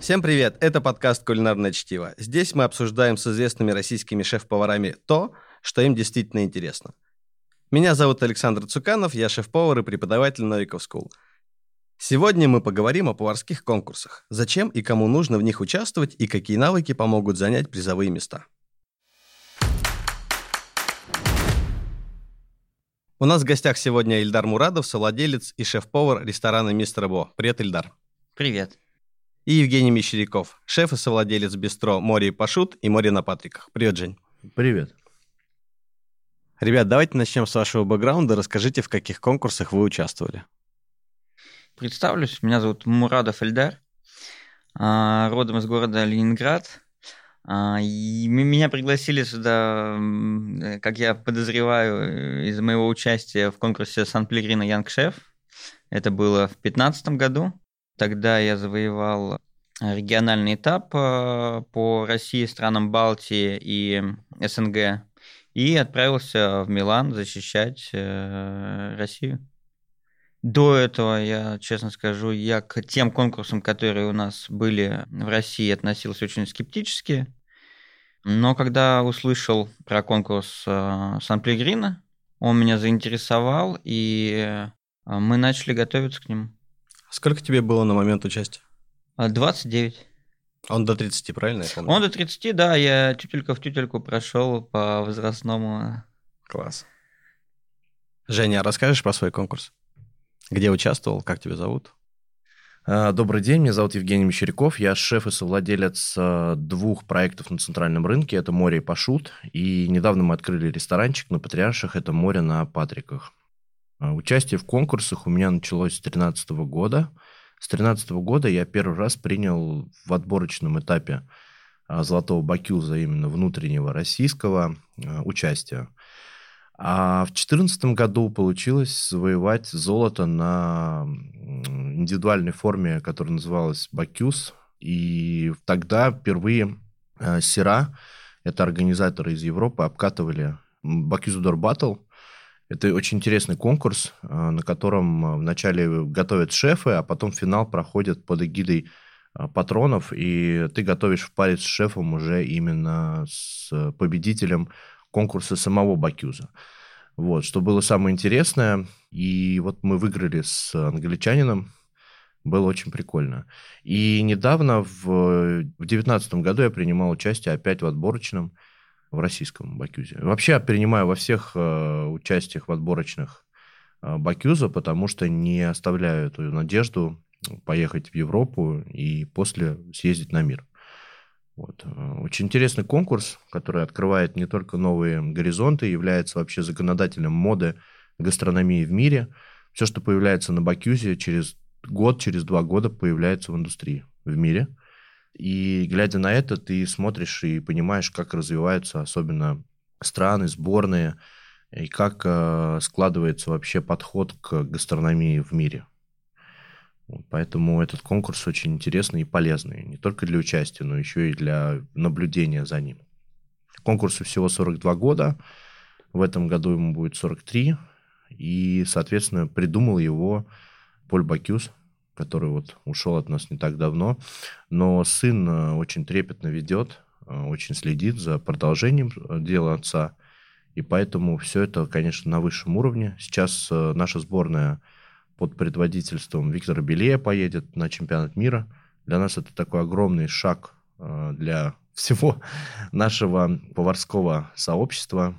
Всем привет! Это подкаст «Кулинарное чтиво». Здесь мы обсуждаем с известными российскими шеф-поварами то, что им действительно интересно. Меня зовут Александр Цуканов, я шеф-повар и преподаватель Новиков School. Сегодня мы поговорим о поварских конкурсах. Зачем и кому нужно в них участвовать и какие навыки помогут занять призовые места. У нас в гостях сегодня Ильдар Мурадов, совладелец и шеф-повар ресторана «Мистер Бо». Привет, Ильдар. Привет. И Евгений Мещеряков, шеф и совладелец бистро «Море и Пашут» и «Море на Патриках». Привет, Жень. Привет. Ребят, давайте начнем с вашего бэкграунда. Расскажите, в каких конкурсах вы участвовали. Представлюсь, меня зовут Мурадов Эльдар, а, родом из города Ленинград. А, и меня пригласили сюда, как я подозреваю, из моего участия в конкурсе Сан-Пелегрино Янг Шеф. Это было в 2015 году. Тогда я завоевал региональный этап а, по России, странам Балтии и СНГ и отправился в Милан защищать э, Россию. До этого, я честно скажу, я к тем конкурсам, которые у нас были в России, относился очень скептически. Но когда услышал про конкурс э, Сан-Пелегрино, он меня заинтересовал, и э, мы начали готовиться к нему. Сколько тебе было на момент участия? 29. Он до 30, правильно я помню? Он до 30, да, я тютелька в тютельку прошел по возрастному. Класс. Женя, а расскажешь про свой конкурс? Где участвовал, как тебя зовут? А, добрый день, меня зовут Евгений Мещеряков, я шеф и совладелец а, двух проектов на центральном рынке, это «Море и Пашут», и недавно мы открыли ресторанчик на Патриарших, это «Море на Патриках». А, участие в конкурсах у меня началось с 2013 года – с 2013 года я первый раз принял в отборочном этапе а, Золотого Бакюза именно внутреннего российского а, участия. А в 2014 году получилось завоевать золото на индивидуальной форме, которая называлась Бакюз. И тогда впервые Сера, это организаторы из Европы, обкатывали Бакюзудор Баттл – это очень интересный конкурс, а, на котором а, вначале готовят шефы, а потом финал проходит под эгидой а, патронов, и ты готовишь в паре с шефом уже именно с победителем конкурса самого Бакюза. Вот, что было самое интересное. И вот мы выиграли с англичанином. Было очень прикольно. И недавно, в 2019 году, я принимал участие опять в отборочном в российском Бакюзе. Вообще принимаю во всех э, участиях в отборочных э, Бакюза, потому что не оставляю эту надежду поехать в Европу и после съездить на мир. Вот. Э, очень интересный конкурс, который открывает не только новые горизонты, является вообще законодателем моды гастрономии в мире. Все, что появляется на Бакюзе, через год, через два года появляется в индустрии в мире – и глядя на это, ты смотришь и понимаешь, как развиваются особенно страны, сборные, и как э, складывается вообще подход к гастрономии в мире. Поэтому этот конкурс очень интересный и полезный. Не только для участия, но еще и для наблюдения за ним. Конкурсу всего 42 года. В этом году ему будет 43. И, соответственно, придумал его Поль Бакюс, который вот ушел от нас не так давно. Но сын э, очень трепетно ведет, э, очень следит за продолжением э, дела отца. И поэтому все это, конечно, на высшем уровне. Сейчас наша сборная под предводительством Виктора Белея поедет на чемпионат мира. Для нас это такой огромный шаг для всего нашего поварского сообщества,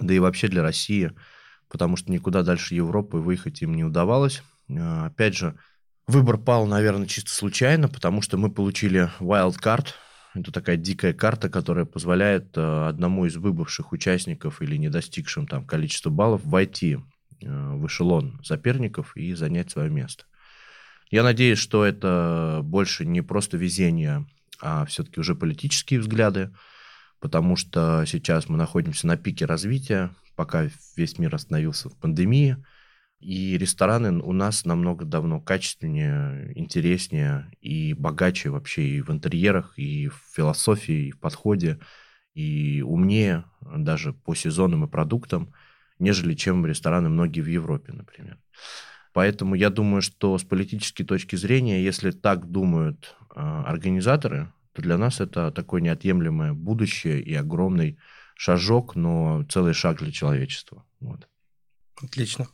да и вообще для России, потому что никуда дальше Европы выехать им не удавалось. Опять же, Выбор пал, наверное, чисто случайно, потому что мы получили wild card. Это такая дикая карта, которая позволяет э, одному из выбывших участников или не достигшим там количества баллов войти э, в эшелон соперников и занять свое место. Я надеюсь, что это больше не просто везение, а все-таки уже политические взгляды, потому что сейчас мы находимся на пике развития, пока весь мир остановился в пандемии – и рестораны у нас намного давно качественнее, интереснее и богаче вообще и в интерьерах, и в философии, и в подходе, и умнее даже по сезонам и продуктам, нежели чем рестораны многие в Европе, например. Поэтому я думаю, что с политической точки зрения, если так думают э, организаторы, то для нас это такое неотъемлемое будущее и огромный шажок, но целый шаг для человечества. Вот. Отлично.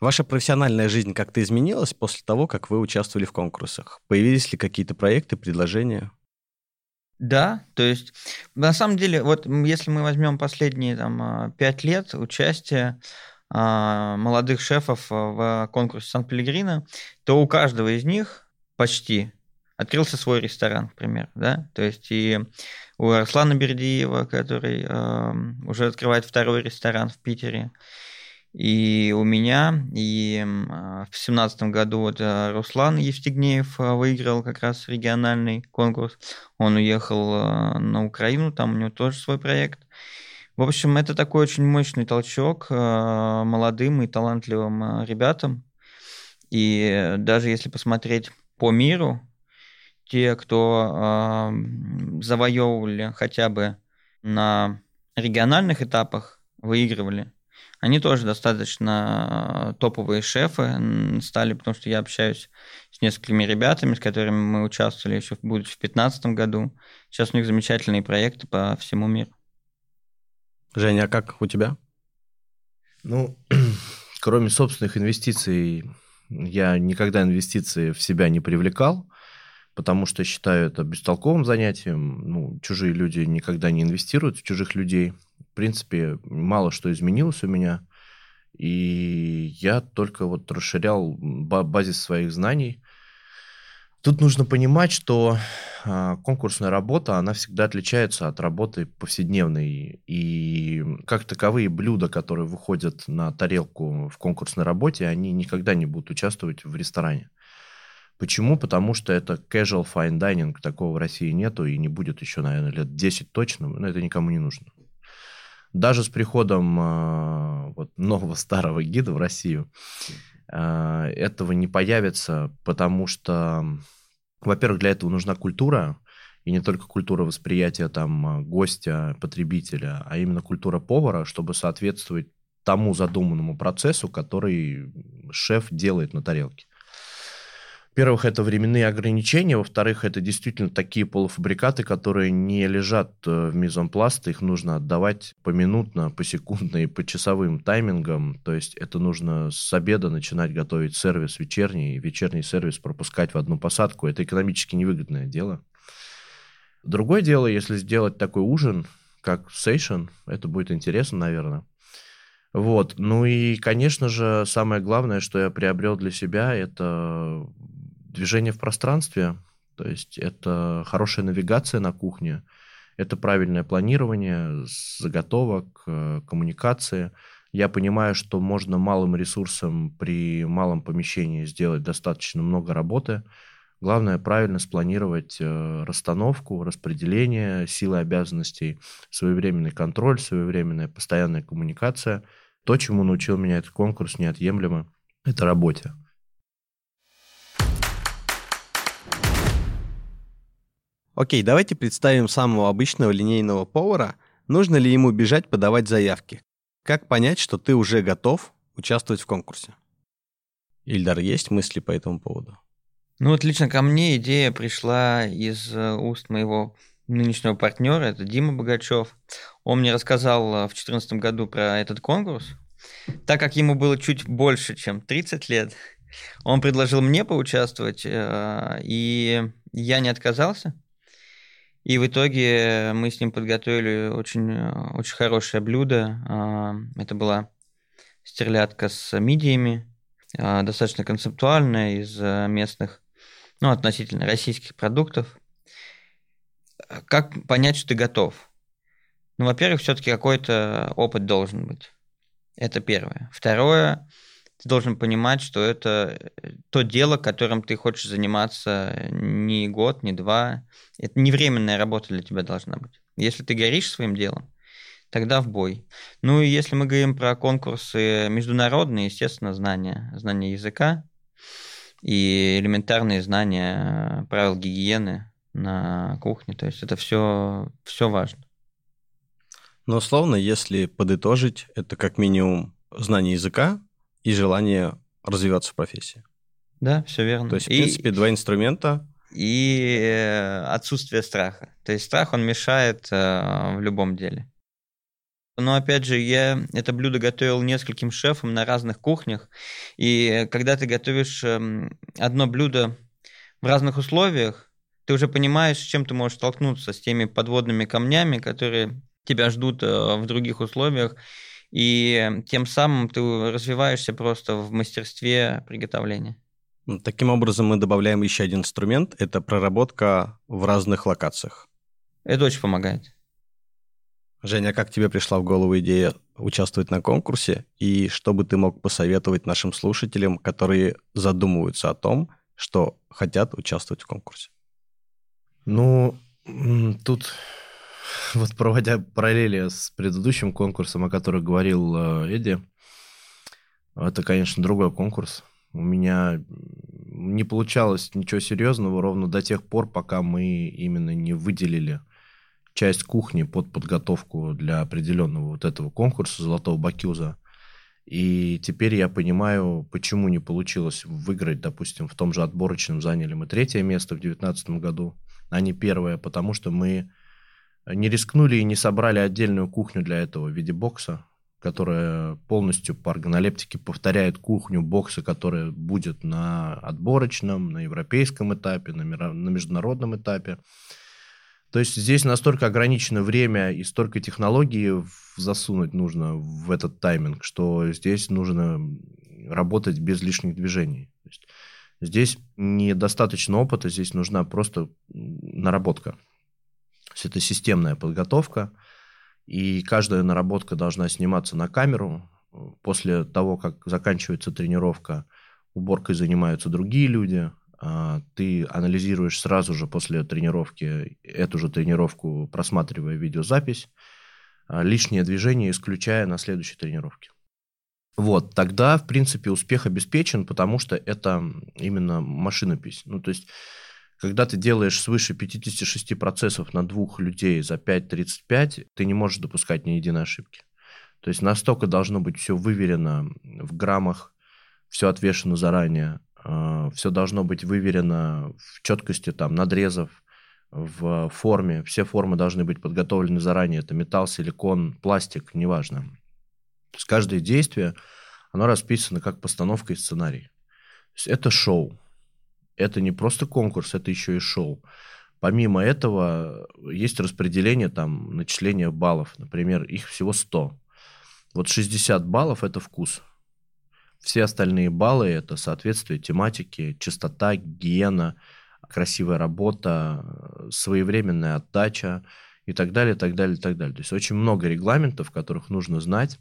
Ваша профессиональная жизнь как-то изменилась после того, как вы участвовали в конкурсах? Появились ли какие-то проекты, предложения? Да, то есть на самом деле, вот если мы возьмем последние там а, пять лет участия а, молодых шефов в конкурсе Сан-Пелегрино, то у каждого из них почти открылся свой ресторан, например, да, то есть и у Арслана Бердиева, который э, уже открывает второй ресторан в Питере, и у меня, и а, в семнадцатом году вот э, Руслан Евстигнеев э, выиграл как раз региональный конкурс. Он уехал на Украину, там у него тоже свой проект. В общем, это такой очень мощный толчок молодым и талантливым ребятам. И даже если посмотреть по миру, те, кто завоевывали хотя бы на региональных этапах, выигрывали – они тоже достаточно э, топовые шефы стали, потому что я общаюсь с несколькими ребятами, с которыми мы участвовали еще, будучи в 2015 году. Сейчас у них замечательные проекты по всему миру. Женя, а как у тебя? Ну, кроме собственных инвестиций, я никогда инвестиции в себя не привлекал, потому что считаю это бестолковым занятием. Ну, чужие люди никогда не инвестируют в чужих людей – в принципе, мало что изменилось у меня. И я только вот расширял базис своих знаний. Тут нужно понимать, что а, конкурсная работа, она всегда отличается от работы повседневной. И как таковые блюда, которые выходят на тарелку в конкурсной работе, они никогда не будут участвовать в ресторане. Почему? Потому что это casual fine dining, такого в России нету и не будет еще, наверное, лет 10 точно, но это никому не нужно. Даже с приходом э, вот, нового старого гида в Россию э, этого не появится, потому что, во-первых, для этого нужна культура, и не только культура восприятия там гостя, потребителя, а именно культура повара, чтобы соответствовать тому задуманному процессу, который шеф делает на тарелке. Во-первых, это временные ограничения. Во-вторых, это действительно такие полуфабрикаты, которые не лежат э, в мизонпласт. Их нужно отдавать поминутно, посекундно и по часовым таймингам. То есть это нужно с обеда начинать готовить сервис вечерний, вечерний сервис пропускать в одну посадку. Это экономически невыгодное дело. Другое дело, если сделать такой ужин, как сейшн, это будет интересно, наверное. Вот. Ну и, конечно же, самое главное, что я приобрел для себя, это движение в пространстве, то есть это хорошая навигация на кухне, это правильное планирование, заготовок, э, коммуникации. Я понимаю, что можно малым ресурсом при малом помещении сделать достаточно много работы. Главное правильно спланировать э, расстановку, распределение силы обязанностей, своевременный контроль, своевременная постоянная коммуникация. То, чему научил меня этот конкурс неотъемлемо, это работе. Окей, давайте представим самого обычного линейного повара. Нужно ли ему бежать подавать заявки? Как понять, что ты уже готов участвовать в конкурсе? Ильдар, есть мысли по этому поводу? Ну вот лично ко мне идея пришла из э, уст моего нынешнего партнера, это Дима Богачев. Он мне рассказал э, в 2014 году про этот конкурс. Так как ему было чуть больше, чем 30 лет, он предложил мне поучаствовать, э, и я не отказался. И в итоге мы с ним подготовили очень, очень хорошее блюдо. А, это была стерлядка с мидиями, а, достаточно концептуальная, из а, местных, ну, относительно российских продуктов. Как понять, что ты готов? Ну, во-первых, все-таки какой-то опыт должен быть. Это первое. Второе, должен понимать, что это э, то дело, которым ты хочешь заниматься не год, не два. Это не временная работа для тебя должна быть. Если ты горишь своим делом, тогда в бой. Ну и если мы говорим про конкурсы международные, естественно, знания, знания языка и элементарные знания правил гигиены на кухне. То есть это все, все важно. Но условно, если подытожить, это как минимум знание языка и желание развиваться в профессии. Да, все верно. То есть, в И- принципе, два инструмента. и э, отсутствие страха. То есть страх, он мешает э, в любом деле. Но опять же, я это блюдо готовил нескольким шефам на разных кухнях. И когда ты готовишь эм, одно блюдо в разных условиях, ты уже понимаешь, с чем ты можешь столкнуться, с теми подводными камнями, которые тебя ждут э, в других условиях. И тем самым ты развиваешься просто в мастерстве приготовления. Таким образом, мы добавляем еще один инструмент. Это проработка в разных локациях. Это очень помогает. Женя, а как тебе пришла в голову идея участвовать на конкурсе? И что бы ты мог посоветовать нашим слушателям, которые задумываются о том, что хотят участвовать в конкурсе? Ну, тут вот проводя параллели с предыдущим конкурсом, о котором говорил э, Эдди, это, конечно, другой конкурс. У меня не получалось ничего серьезного ровно до тех пор, пока мы именно не выделили часть кухни под подготовку для определенного вот этого конкурса «Золотого Бакюза». И теперь я понимаю, почему не получилось выиграть, допустим, в том же отборочном заняли мы третье место в 2019 году, а не первое, потому что мы не рискнули и не собрали отдельную кухню для этого в виде бокса, которая полностью по органолептике повторяет кухню бокса, которая будет на отборочном, на европейском этапе, на, мира- на международном этапе. То есть здесь настолько ограничено время и столько технологий засунуть нужно в этот тайминг, что здесь нужно работать без лишних движений. То есть здесь недостаточно опыта, здесь нужна просто наработка. Есть это системная подготовка, и каждая наработка должна сниматься на камеру. После того, как заканчивается тренировка, уборкой занимаются другие люди. а, Ты анализируешь сразу же после тренировки эту же тренировку, просматривая видеозапись, а, лишнее движение исключая на следующей тренировке. Вот, тогда, в принципе, успех обеспечен, потому что это именно машинопись. Ну, то есть, когда ты делаешь свыше 56 процессов на двух людей за 5.35, ты не можешь допускать ни единой ошибки. То есть настолько должно быть все выверено в граммах, все отвешено заранее, все должно быть выверено в четкости там надрезов, в форме. Все формы должны быть подготовлены заранее. Это металл, силикон, пластик, неважно. То есть каждое действие, оно расписано как постановка и сценарий. То есть это шоу. Это не просто конкурс, это еще и шоу. Помимо этого, есть распределение, там, начисления баллов. Например, их всего 100. Вот 60 баллов – это вкус. Все остальные баллы – это соответствие тематике, чистота, гигиена, красивая работа, своевременная отдача и так далее, так далее, так далее. То есть очень много регламентов, которых нужно знать.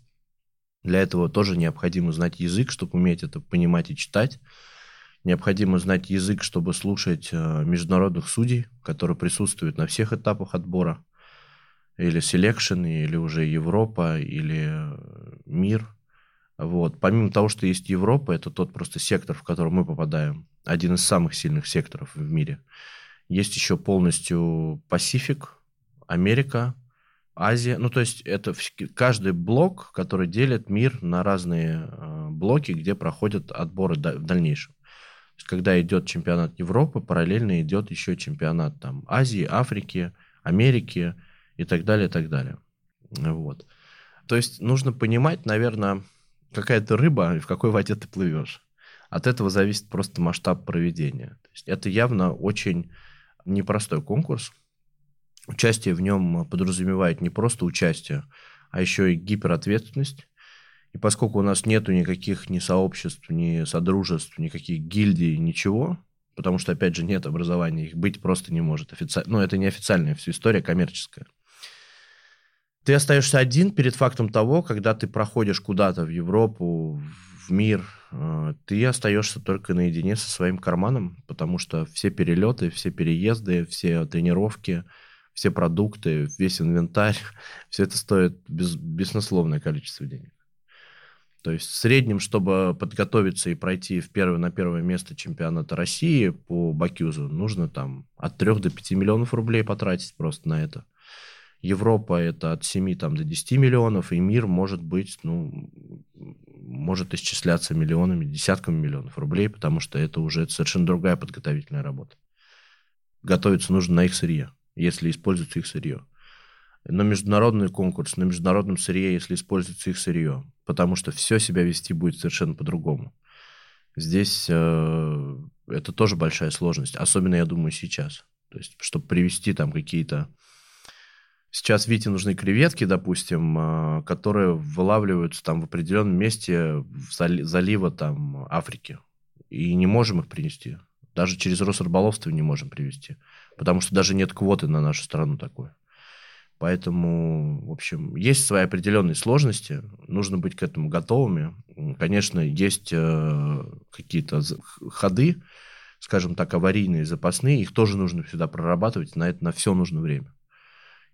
Для этого тоже необходимо знать язык, чтобы уметь это понимать и читать. Необходимо знать язык, чтобы слушать э, международных судей, которые присутствуют на всех этапах отбора. Или selection, или уже Европа, или э, мир. Вот. Помимо того, что есть Европа, это тот просто сектор, в который мы попадаем. Один из самых сильных секторов в мире. Есть еще полностью Пасифик, Америка, Азия. Ну, то есть это каждый блок, который делит мир на разные э, блоки, где проходят отборы в дальнейшем. Есть, когда идет чемпионат Европы, параллельно идет еще чемпионат там, Азии, Африки, Америки и так далее, и так далее. Вот. То есть нужно понимать, наверное, какая ты рыба и в какой воде ты плывешь. От этого зависит просто масштаб проведения. То есть это явно очень непростой конкурс. Участие в нем подразумевает не просто участие, а еще и гиперответственность. И поскольку у нас нету никаких ни сообществ, ни содружеств, никаких гильдий, ничего, потому что, опять же, нет образования, их быть просто не может. Офици... Ну, это не официальная все история, коммерческая. Ты остаешься один перед фактом того, когда ты проходишь куда-то в Европу, в мир, ты остаешься только наедине со своим карманом, потому что все перелеты, все переезды, все тренировки, все продукты, весь инвентарь, все это стоит без, беснословное количество денег. То есть в среднем, чтобы подготовиться и пройти в первое, на первое место чемпионата России по Бакюзу, нужно там от 3 до 5 миллионов рублей потратить просто на это. Европа это от 7 там, до 10 миллионов, и мир может быть, ну, может исчисляться миллионами, десятками миллионов рублей, потому что это уже совершенно другая подготовительная работа. Готовиться нужно на их сырье, если используется их сырье. На международный конкурс, на международном сырье, если используется их сырье, потому что все себя вести будет совершенно по-другому. Здесь э, это тоже большая сложность, особенно, я думаю, сейчас. То есть, чтобы привести там какие-то... Сейчас Вите нужны креветки, допустим, э, которые вылавливаются там в определенном месте в залива там Африки. И не можем их принести. Даже через Росрыболовство не можем привести. Потому что даже нет квоты на нашу страну такой. Поэтому, в общем, есть свои определенные сложности, нужно быть к этому готовыми. Конечно, есть э, какие-то ходы, скажем так, аварийные, запасные, их тоже нужно всегда прорабатывать, на это на все нужно время.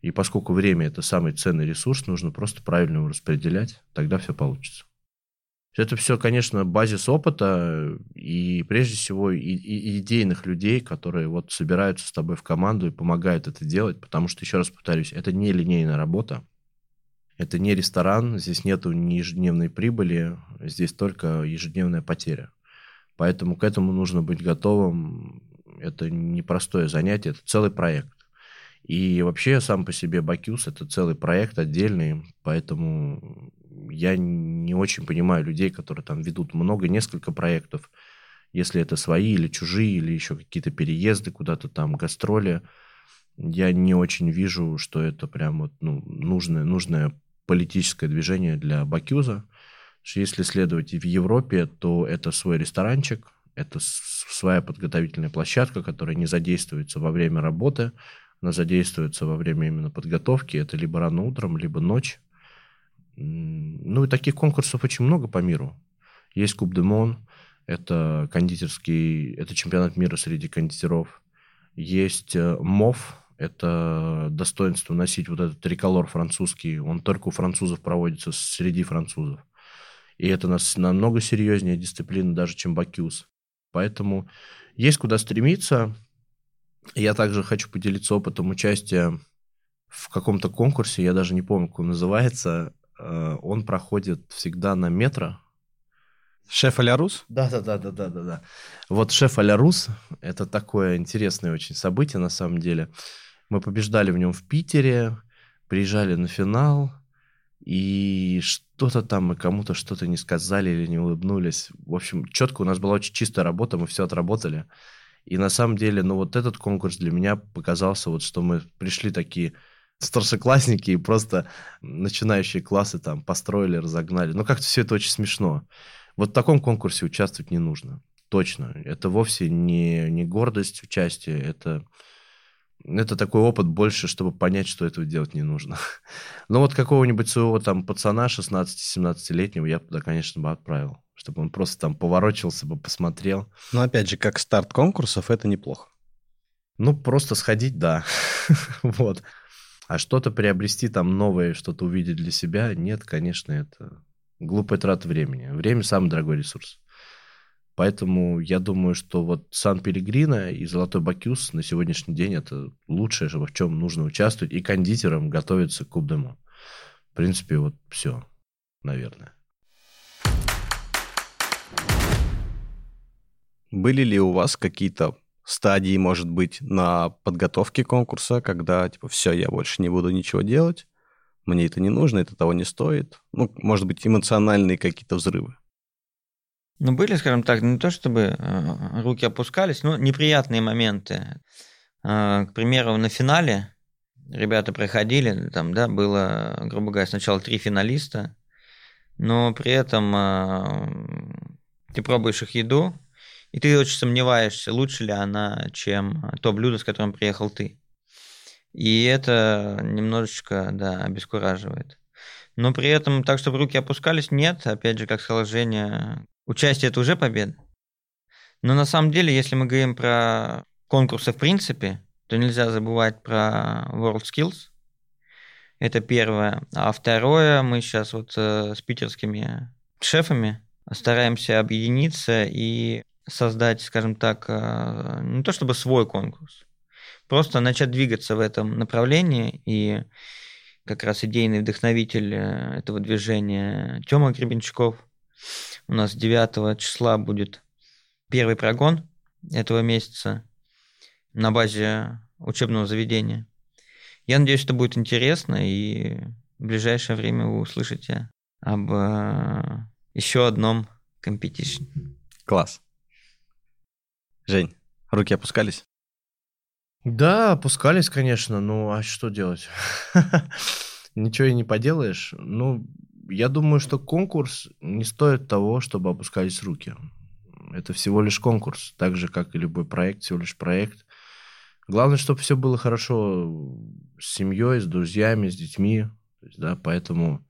И поскольку время это самый ценный ресурс, нужно просто правильно его распределять, тогда все получится. Это все, конечно, базис опыта и, прежде всего, и, и идейных людей, которые вот собираются с тобой в команду и помогают это делать, потому что, еще раз повторюсь, это не линейная работа, это не ресторан, здесь нету ни ежедневной прибыли, здесь только ежедневная потеря. Поэтому к этому нужно быть готовым. Это непростое занятие, это целый проект. И вообще сам по себе Бакюс это целый проект отдельный, поэтому я не очень понимаю людей, которые там ведут много, несколько проектов, если это свои или чужие, или еще какие-то переезды куда-то там, гастроли. Я не очень вижу, что это прям вот, ну, нужное, нужное политическое движение для Бакюза. Если следовать в Европе, то это свой ресторанчик, это своя подготовительная площадка, которая не задействуется во время работы, она задействуется во время именно подготовки. Это либо рано утром, либо ночь. Ну и таких конкурсов очень много по миру. Есть Куб де Мон, это кондитерский, это чемпионат мира среди кондитеров. Есть э, МОФ, это достоинство носить вот этот триколор французский. Он только у французов проводится среди французов. И это нас намного серьезнее дисциплина даже, чем Бакюс. Поэтому есть куда стремиться. Я также хочу поделиться опытом участия в каком-то конкурсе, я даже не помню, как он называется. Э, он проходит всегда на метро. Шеф а Рус? Да, да, да, да, да, да, да. Вот шеф а Рус это такое интересное очень событие на самом деле. Мы побеждали в нем в Питере, приезжали на финал, и что-то там мы кому-то что-то не сказали или не улыбнулись. В общем, четко у нас была очень чистая работа, мы все отработали. И на самом деле, ну вот этот конкурс для меня показался, вот что мы пришли такие старшеклассники и просто начинающие классы там построили, разогнали. Ну, как-то все это очень смешно. Вот в таком конкурсе участвовать не нужно. Точно. Это вовсе не, не гордость участия, это, это такой опыт больше, чтобы понять, что этого делать не нужно. Но вот какого-нибудь своего там пацана 16-17-летнего я туда, конечно, бы отправил, чтобы он просто там поворочился бы, посмотрел. Но опять же, как старт конкурсов, это неплохо. Ну, просто сходить, да. вот. А что-то приобрести там новое, что-то увидеть для себя, нет, конечно, это глупая трата времени. Время самый дорогой ресурс. Поэтому я думаю, что вот Сан-Пелегрино и Золотой Бакюс на сегодняшний день это лучшее, в чем нужно участвовать. И кондитерам готовиться к Кубдему. В принципе, вот все, наверное. Были ли у вас какие-то стадии, может быть, на подготовке конкурса, когда, типа, все, я больше не буду ничего делать, мне это не нужно, это того не стоит. Ну, может быть, эмоциональные какие-то взрывы. Ну, были, скажем так, не то чтобы э, руки опускались, но неприятные моменты. Э, к примеру, на финале ребята проходили, там, да, было, грубо говоря, сначала три финалиста, но при этом э, ты пробуешь их еду, и ты очень сомневаешься, лучше ли она, чем то блюдо, с которым приехал ты. И это немножечко, да, обескураживает. Но при этом так, чтобы руки опускались, нет. Опять же, как сказал Женя, участие – это уже победа. Но на самом деле, если мы говорим про конкурсы в принципе, то нельзя забывать про World Skills. Это первое. А второе, мы сейчас вот э, с питерскими шефами стараемся объединиться и создать, скажем так, э, не то чтобы свой конкурс. просто начать двигаться в этом направлении. И как раз идейный вдохновитель э, этого движения Тёма Гребенщиков. У нас 9 числа будет первый прогон этого месяца на базе учебного заведения. Я надеюсь, это будет интересно, и в ближайшее время вы услышите об э, еще одном competition. Класс. Жень, руки опускались? Да, опускались, конечно. Ну, а что делать? Ничего и не поделаешь. Ну, я думаю, что конкурс не стоит того, чтобы опускались руки. Это всего лишь конкурс, так же, как и любой проект, всего лишь проект. Главное, чтобы все было хорошо с семьей, с друзьями, с детьми. да, поэтому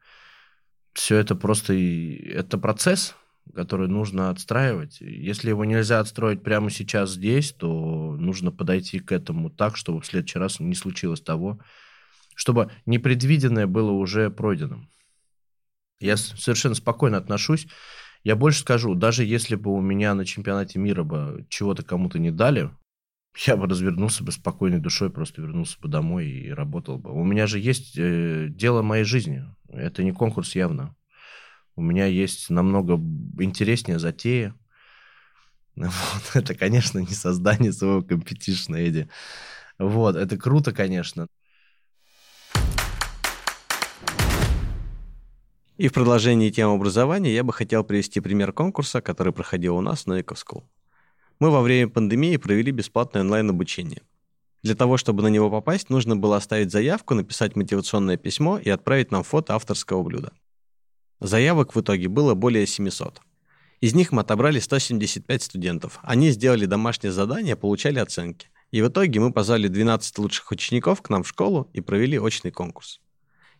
все это просто и, это процесс, который нужно отстраивать. Если его нельзя отстроить прямо сейчас здесь, то нужно подойти к этому так, чтобы в следующий раз не случилось того, чтобы непредвиденное было уже пройденным. Я совершенно спокойно отношусь. Я больше скажу, даже если бы у меня на чемпионате мира бы чего-то кому-то не дали, я бы развернулся бы спокойной душой, просто вернулся бы домой и работал бы. У меня же есть э, дело моей жизни. Это не конкурс явно. У меня есть намного интереснее затея. Вот. Это, конечно, не создание своего компетишна, Эдди. Вот, это круто, конечно. И в продолжении темы образования я бы хотел привести пример конкурса, который проходил у нас на Eco Мы во время пандемии провели бесплатное онлайн-обучение. Для того, чтобы на него попасть, нужно было оставить заявку, написать мотивационное письмо и отправить нам фото авторского блюда. Заявок в итоге было более 700. Из них мы отобрали 175 студентов. Они сделали домашнее задание, получали оценки. И в итоге мы позвали 12 лучших учеников к нам в школу и провели очный конкурс.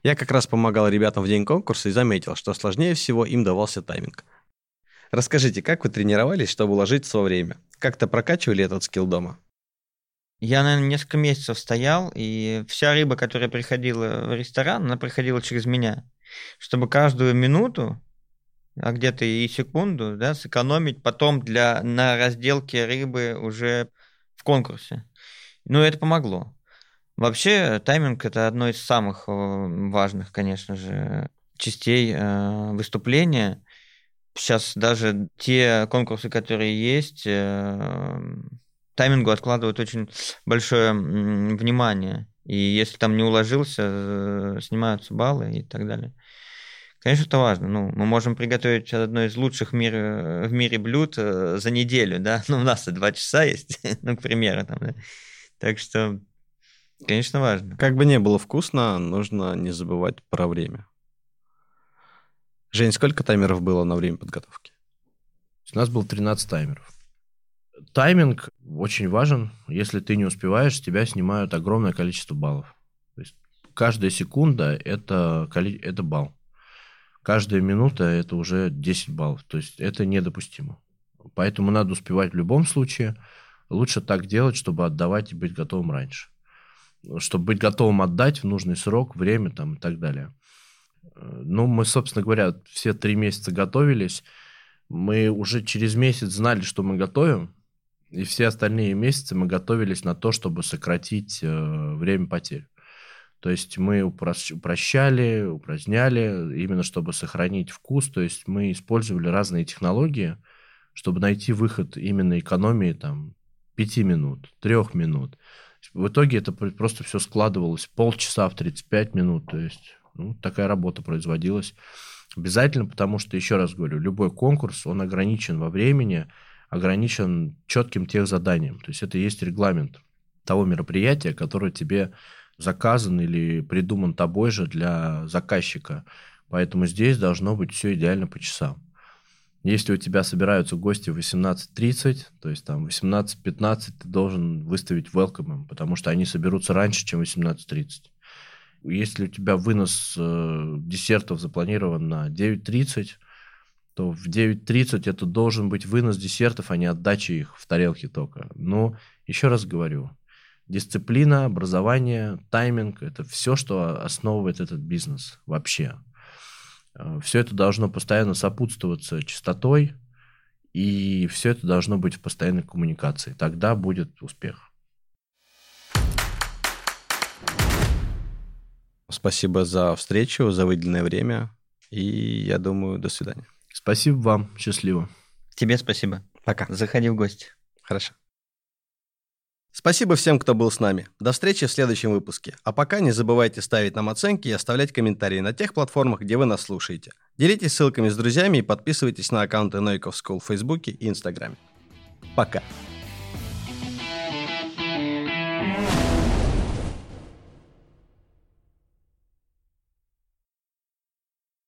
Я как раз помогал ребятам в день конкурса и заметил, что сложнее всего им давался тайминг. Расскажите, как вы тренировались, чтобы уложиться во время? Как-то прокачивали этот скилл дома? Я, наверное, несколько месяцев стоял, и вся рыба, которая приходила в ресторан, она приходила через меня. Чтобы каждую минуту, а где-то и секунду, да, сэкономить потом для, на разделке рыбы уже в конкурсе. Ну, это помогло. Вообще, тайминг это одно из самых э, важных, конечно же, частей э, выступления. Сейчас даже те конкурсы, которые есть, э, таймингу откладывают очень большое внимание. И если там не уложился, снимаются баллы и так далее. Конечно, это важно. Ну, мы можем приготовить одно из лучших в мире, в мире блюд за неделю, да. Ну, у нас-то два часа есть, ну, к примеру. Там, да? Так что Конечно, важно. Как бы не было вкусно, нужно не забывать про время. Жень, сколько таймеров было на время подготовки? У нас было 13 таймеров. Тайминг очень важен. Если ты не успеваешь, тебя снимают огромное количество баллов. То есть каждая секунда это, это балл. Каждая минута это уже 10 баллов. То есть это недопустимо. Поэтому надо успевать в любом случае. Лучше так делать, чтобы отдавать и быть готовым раньше чтобы быть готовым отдать в нужный срок, время там и так далее. Ну, мы, собственно говоря, все три месяца готовились. Мы уже через месяц знали, что мы готовим, и все остальные месяцы мы готовились на то, чтобы сократить э, время потерь. То есть мы упрощали, упраздняли, именно чтобы сохранить вкус. То есть мы использовали разные технологии, чтобы найти выход именно экономии там, 5 минут, 3 минут. В итоге это просто все складывалось полчаса в 35 минут. То есть ну, такая работа производилась. Обязательно, потому что, еще раз говорю, любой конкурс, он ограничен во времени, ограничен четким тех заданием. То есть это есть регламент того мероприятия, которое тебе заказан или придуман тобой же для заказчика. Поэтому здесь должно быть все идеально по часам. Если у тебя собираются гости в 18.30, то есть там 18.15 ты должен выставить welcome, потому что они соберутся раньше, чем 18.30. Если у тебя вынос э, десертов запланирован на 9.30, то в 9.30 это должен быть вынос десертов, а не отдача их в тарелке только. Но еще раз говорю, дисциплина, образование, тайминг – это все, что основывает этот бизнес вообще. Э, все это должно постоянно сопутствоваться чистотой, и все это должно быть в постоянной коммуникации. Тогда будет успех. Спасибо за встречу, за выделенное время. И я думаю, до свидания. Спасибо вам. Счастливо. Тебе спасибо. Пока. Заходи в гости. Хорошо. Спасибо всем, кто был с нами. До встречи в следующем выпуске. А пока не забывайте ставить нам оценки и оставлять комментарии на тех платформах, где вы нас слушаете. Делитесь ссылками с друзьями и подписывайтесь на аккаунты Noikov School в Фейсбуке и Инстаграме. Пока.